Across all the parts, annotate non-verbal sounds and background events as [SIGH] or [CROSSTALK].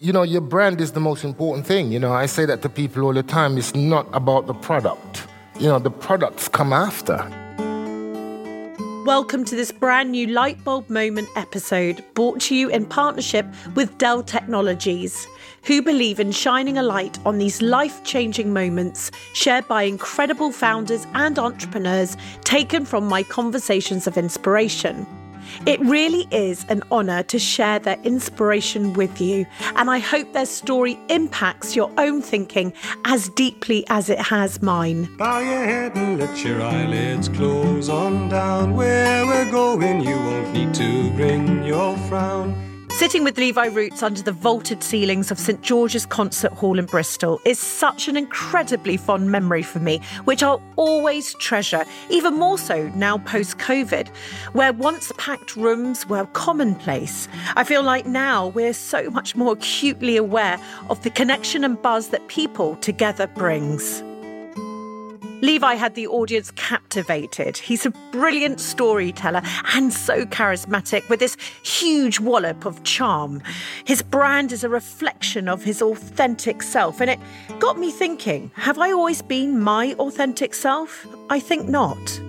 You know, your brand is the most important thing. You know, I say that to people all the time. It's not about the product. You know, the products come after. Welcome to this brand new Lightbulb Moment episode brought to you in partnership with Dell Technologies, who believe in shining a light on these life changing moments shared by incredible founders and entrepreneurs taken from my conversations of inspiration. It really is an honour to share their inspiration with you, and I hope their story impacts your own thinking as deeply as it has mine. Bow your head and let your eyelids close on down. Where we're going, you won't need to bring your frown. Sitting with Levi Roots under the vaulted ceilings of St George's Concert Hall in Bristol is such an incredibly fond memory for me, which I'll always treasure, even more so now post COVID, where once packed rooms were commonplace. I feel like now we're so much more acutely aware of the connection and buzz that people together brings. Levi had the audience captivated. He's a brilliant storyteller and so charismatic with this huge wallop of charm. His brand is a reflection of his authentic self, and it got me thinking have I always been my authentic self? I think not.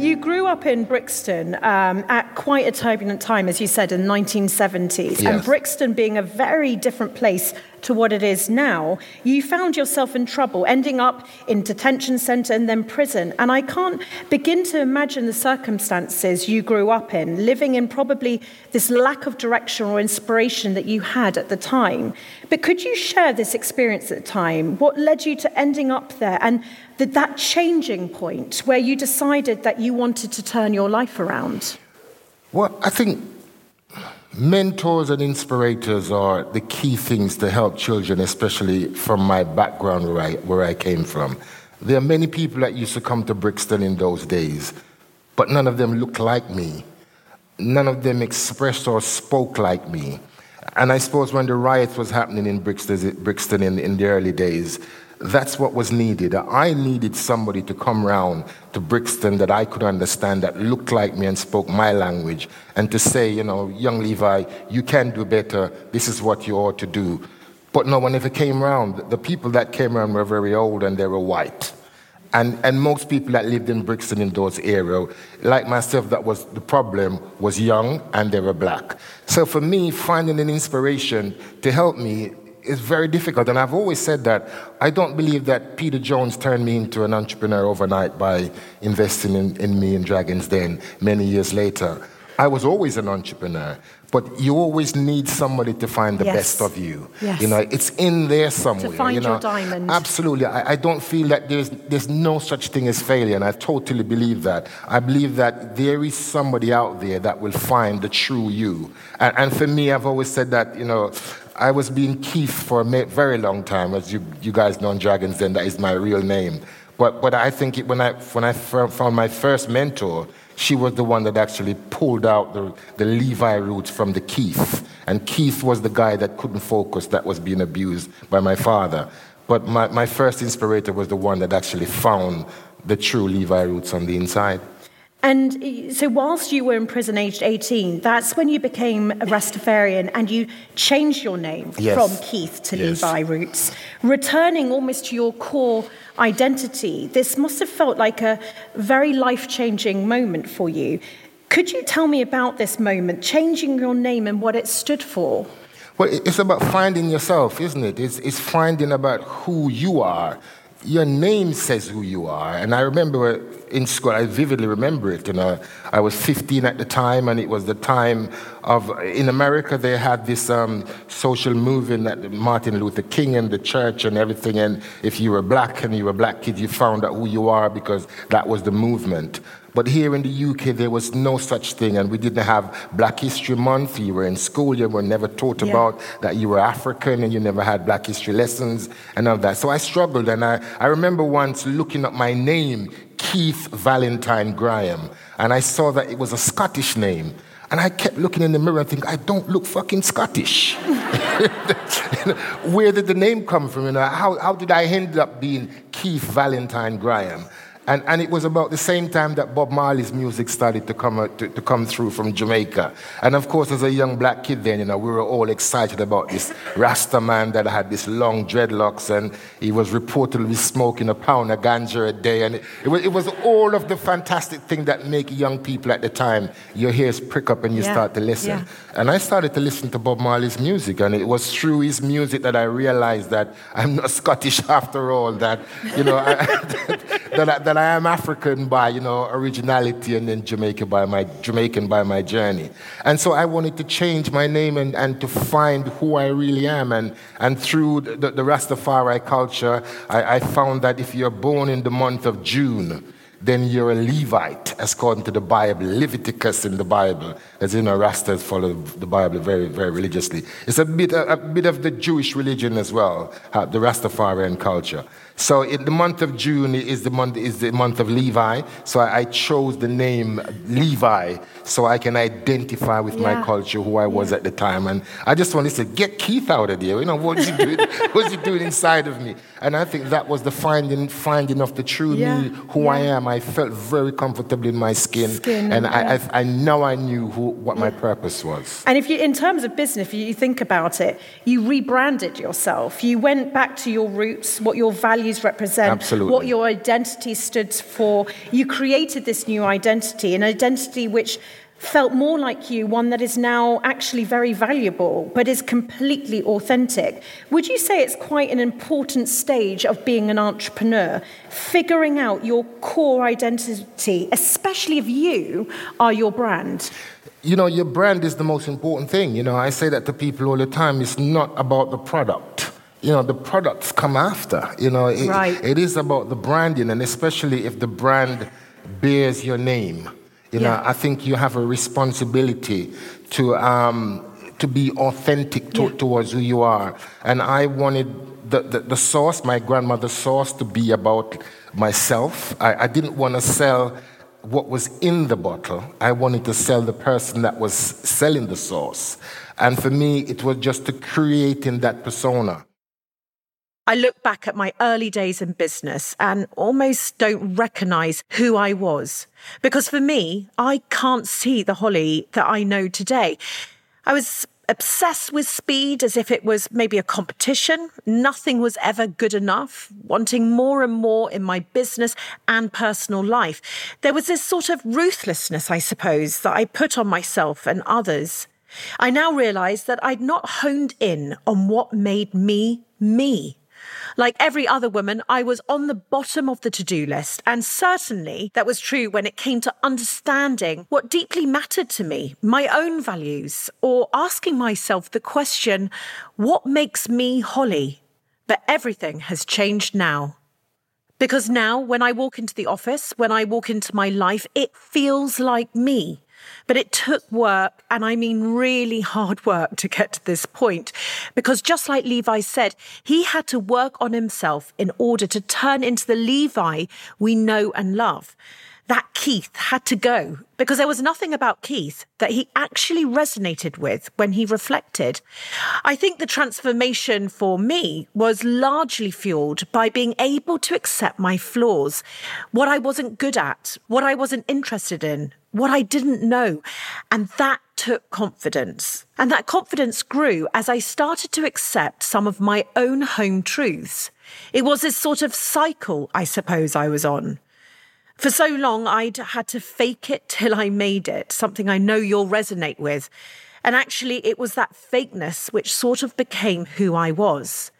You grew up in Brixton um, at quite a turbulent time, as you said, in the 1970s. Yes. And Brixton being a very different place to what it is now, you found yourself in trouble, ending up in detention centre and then prison. And I can't begin to imagine the circumstances you grew up in, living in probably this lack of direction or inspiration that you had at the time. But could you share this experience at the time? What led you to ending up there? And the, that changing point where you decided that you wanted to turn your life around? Well, I think mentors and inspirators are the key things to help children, especially from my background where I, where I came from. There are many people that used to come to Brixton in those days, but none of them looked like me. None of them expressed or spoke like me. And I suppose when the riots was happening in Brixton, Brixton in, in the early days, that's what was needed. I needed somebody to come round to Brixton that I could understand, that looked like me and spoke my language, and to say, you know, young Levi, you can do better. This is what you ought to do. But no one ever came round. The people that came round were very old and they were white. And, and most people that lived in Brixton in those areas, like myself, that was the problem, was young and they were black. So for me, finding an inspiration to help me is very difficult. And I've always said that I don't believe that Peter Jones turned me into an entrepreneur overnight by investing in, in me in Dragon's Den many years later. I was always an entrepreneur, but you always need somebody to find the Yes. best of you. Yes. You know, it's in there somewhere. To find you know. your diamond. Absolutely. I, I don't feel that there's, there's no such thing as failure, and I totally believe that. I believe that there is somebody out there that will find the true you. And, and for me, I've always said that, you know, I was being Keith for a very long time, as you, you guys know in Dragons Den, that is my real name. But, but I think it, when I, when I found my first mentor, she was the one that actually pulled out the, the Levi roots from the Keith. And Keith was the guy that couldn't focus, that was being abused by my father. But my, my first inspirator was the one that actually found the true Levi roots on the inside. And so, whilst you were in prison aged 18, that's when you became a Rastafarian and you changed your name Yes. from Keith to Yes. Levi Roots, returning almost to your core identity. This must have felt like a very life changing moment for you. Could you tell me about this moment, changing your name and what it stood for? Well, it's about finding yourself, isn't it? It's, it's finding about who you are. Your name says who you are. And I remember in school, I vividly remember it. You know, I was 15 at the time, and it was the time of, in America, they had this um, social movement that Martin Luther King and the church and everything. And if you were black and you were a black kid, you found out who you are because that was the movement. But here in the UK, there was no such thing, and we didn't have Black History Month. You were in school, you were never taught Yeah. about that you were African, and you never had Black History lessons and all that. So I struggled, and I, I remember once looking up my name, Keith Valentine Graham, and I saw that it was a Scottish name. And I kept looking in the mirror and thinking, I don't look fucking Scottish. [LAUGHS] Where did the name come from? You know, how, how did I end up being Keith Valentine Graham? And, and it was about the same time that Bob Marley's music started to come, uh, to, to come through from Jamaica. And of course, as a young black kid then, you know, we were all excited about this Rasta man that had this long dreadlocks and he was reportedly smoking a pound of ganja a day. And it, it, was, it was all of the fantastic things that make young people at the time, your ears prick up and you yeah. start to listen. Yeah. And I started to listen to Bob Marley's music, and it was through his music that I realized that I'm not Scottish [LAUGHS] after all, that, you know, [LAUGHS] I, that, I, that I am African by, you know, originality and then Jamaican by my, Jamaican by my journey. And so I wanted to change my name and, and to find who I really am. And, and through the, the Rastafari culture, I, I found that if you're born in the month of June, then you're a Levite, according to the Bible, Leviticus in the Bible. As you know, Rastas follow the Bible very, very religiously. It's a bit, a, a bit of the Jewish religion as well, uh, the Rastafarian culture. So in the month of June is the month, is the month of Levi. So I, I chose the name Levi so I can identify with yeah. my culture, who I was yeah. at the time. And I just wanted to say, get Keith out of there. You know, what's he doing, [LAUGHS] what's he doing inside of me? And I think that was the finding, finding of the true yeah. me, who I am. I felt very comfortable in my skin. skin and I, I, I know I knew who, what my purpose was. And if you, in terms of business, if you think about it, you rebranded yourself. You went back to your roots, what your values represent, Absolutely. what your identity stood for. You created this new identity, an identity which felt more like you, one that is now actually very valuable, but is completely authentic. Would you say it's quite an important stage of being an entrepreneur, figuring out your core identity, especially if you are your brand? You know, your brand is the most important thing. You know, I say that to people all the time. It's not about the product. You know, the products come after. You know, it, right. it is about the branding, and especially if the brand bears your name. You know. I think you have a responsibility to um, to be authentic to, yeah. towards who you are. And I wanted the, the, the, sauce, my grandmother's sauce, to be about myself. I, I didn't want to sell what was in the bottle. I wanted to sell the person that was selling the sauce. And for me, it was just to creating that persona. I look back at my early days in business and almost don't recognize who I was. Because for me, I can't see the Holly that I know today. I was obsessed with speed as if it was maybe a competition. Nothing was ever good enough, wanting more and more in my business and personal life. There was this sort of ruthlessness, I suppose, that I put on myself and others. I now realize that I'd not honed in on what made me me. Like every other woman, I was on the bottom of the to do list. And certainly that was true when it came to understanding what deeply mattered to me, my own values, or asking myself the question, what makes me Holly? But everything has changed now. Because now, when I walk into the office, when I walk into my life, it feels like me. But it took work, and I mean really hard [LAUGHS] work to get to this point. Because just like Levi said, he had to work on himself in order to turn into the Levi we know and love that Keith had to go because there was nothing about Keith that he actually resonated with when he reflected. I think the transformation for me was largely fueled by being able to accept my flaws, what I wasn't good at, what I wasn't interested in, what I didn't know. And that took confidence. And that confidence grew as I started to accept some of my own home truths. It was this sort of cycle, I suppose, I was on. For so long, I'd had to fake it till I made it, something I know you'll resonate with. And actually, it was that fakeness which sort of became who I was.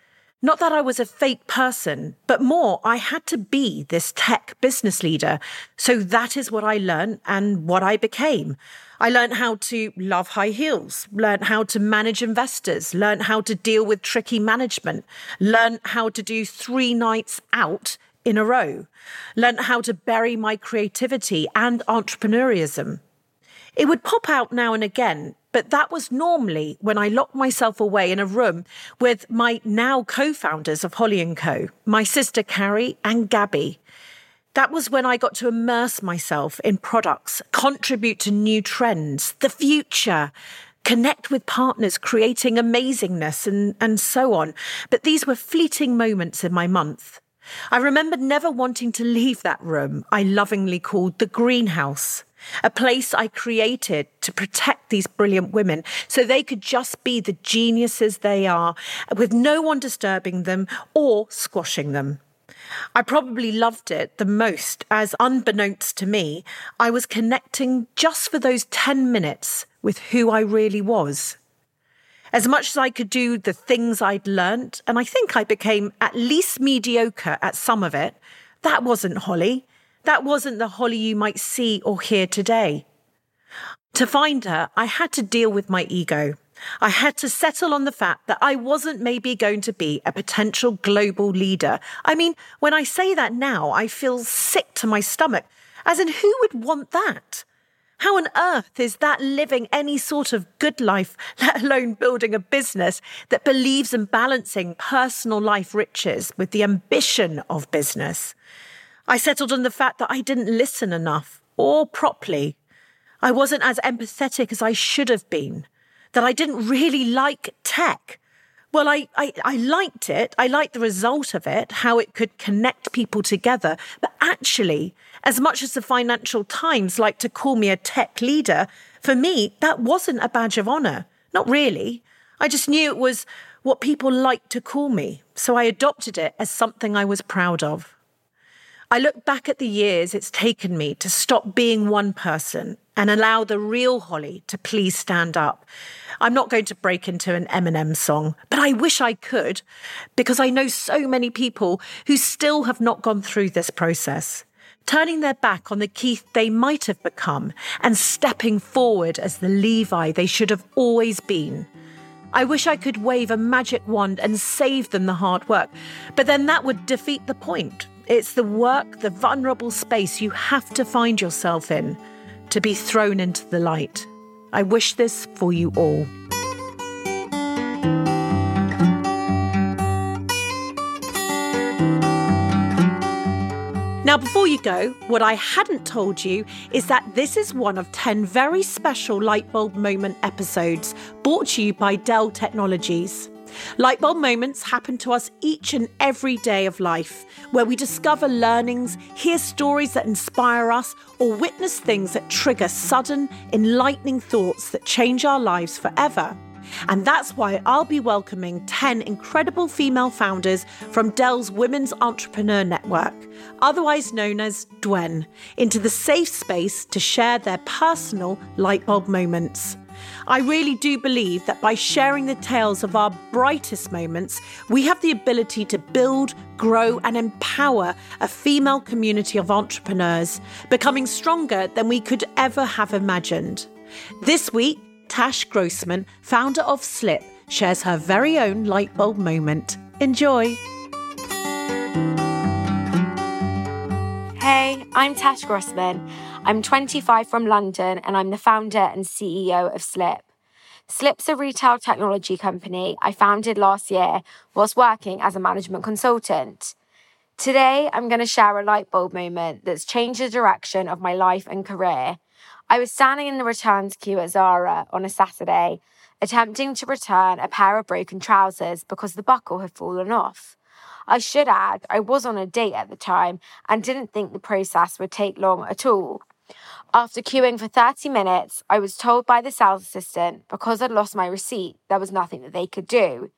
Not that I was a fake person, but more, I had to be this tech business leader. So that is what I learned and what I became. I learned how to love high heels, learned how to manage investors, learned how to deal with tricky management, learned how to do three nights out in a row, learnt how to bury my creativity and entrepreneurism. It would pop out now and again, but that was normally when I locked myself away in a room with my now co-founders of Holly & Co, my sister Carrie and Gabby. That was when I got to immerse myself in products, contribute to new trends, the future, connect with partners, creating amazingness and, and so on. But these were fleeting moments in my month. I remember never wanting to leave that room I lovingly called the greenhouse, a place I created to protect these brilliant women so they could just be the geniuses they are with no one disturbing them or squashing them. I probably loved it the most as, unbeknownst to me, I was connecting just for those 10 minutes with who I really was. As much as I could do the things I'd learnt, and I think I became at least mediocre at some of it, that wasn't Holly. That wasn't the Holly you might see or hear today. To find her, I had to deal with my ego. I had to settle on the fact that I wasn't maybe going to be a potential global leader. I mean, when I say that now, I feel sick to my stomach. As in, who would want that? How on earth is that living any sort of good life, [LAUGHS] let alone building a business that believes in balancing personal life riches with the ambition of business? I settled on the fact that I didn't listen enough or properly. I wasn't as empathetic as I should have been that I didn't really like tech. Well, I, I, I, liked it. I liked the result of it, how it could connect people together. But actually, as much as the Financial Times liked to call me a tech leader, for me, that wasn't a badge of honour. Not really. I just knew it was what people liked to call me. So I adopted it as something I was proud of. I look back at the years it's taken me to stop being one person and allow the real Holly to please stand up. I'm not going to break into an Eminem song, but I wish I could because I know so many people who still have not gone through this process. Turning their back on the Keith they might have become and stepping forward as the Levi they should have always been. I wish I could wave a magic wand and save them the hard work, but then that would defeat the point. It's the work, the vulnerable space you have to find yourself in to be thrown into the light. I wish this for you all. Now, before you go, what I hadn't told you is that this is one of 10 very special Lightbulb Moment episodes brought to you by Dell Technologies. Lightbulb moments happen to us each and every day of life, where we discover learnings, hear stories that inspire us, or witness things that trigger sudden, enlightening thoughts that change our lives forever. And that's why I'll be welcoming 10 incredible female founders from Dell's Women's Entrepreneur Network, otherwise known as DWEN, into the safe space to share their personal lightbulb moments. I really do believe that by sharing the tales of our brightest moments, we have the ability to build, grow, and empower a female community of entrepreneurs, becoming stronger than we could ever have imagined. This week, Tash Grossman, founder of Slip, shares her very own lightbulb moment. Enjoy! Hey, I'm Tash Grossman. I'm 25 from London and I'm the founder and CEO of Slip. Slip's a retail technology company I founded last year whilst working as a management consultant. Today, I'm going to share a light bulb moment that's changed the direction of my life and career. I was standing in the returns queue at Zara on a Saturday, attempting to return a pair of broken trousers because the buckle had fallen off. I should add, I was on a date at the time and didn't think the process would take long at all. After queuing for 30 minutes, I was told by the sales assistant because I'd lost my receipt, there was nothing that they could do.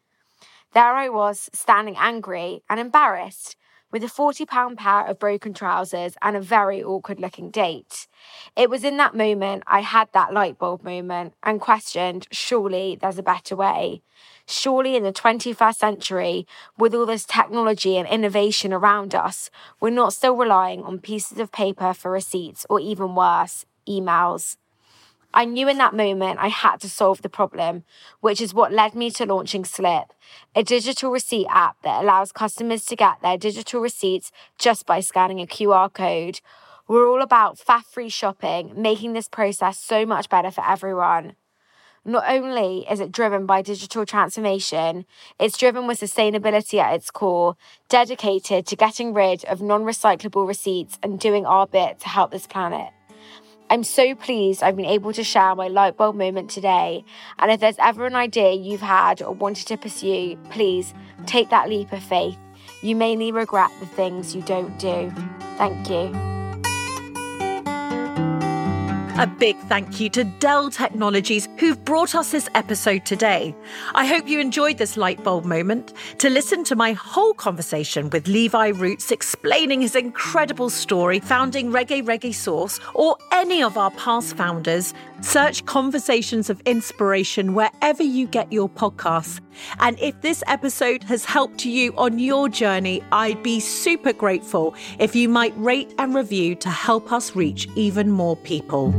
There I was, standing angry and embarrassed, with a £40 pair of broken trousers and a very awkward looking date. It was in that moment I had that light bulb moment and questioned surely there's a better way. Surely in the 21st century, with all this technology and innovation around us, we're not still relying on pieces of paper for receipts or even worse, emails. I knew in that moment I had to solve the problem, which is what led me to launching Slip, a digital receipt app that allows customers to get their digital receipts just by scanning a QR code. We're all about faff free shopping, making this process so much better for everyone. Not only is it driven by digital transformation, it's driven with sustainability at its core, dedicated to getting rid of non recyclable receipts and doing our bit to help this planet. I'm so pleased I've been able to share my light bulb moment today. And if there's ever an idea you've had or wanted to pursue, please take that leap of faith. you mainly regret the things you don't do. Thank you. A big thank you to Dell Technologies who've brought us this episode today. I hope you enjoyed this light bulb moment. To listen to my whole conversation with Levi Roots explaining his incredible story founding Reggae Reggae Sauce or any of our past founders, search Conversations of Inspiration wherever you get your podcasts. And if this episode has helped you on your journey, I'd be super grateful if you might rate and review to help us reach even more people.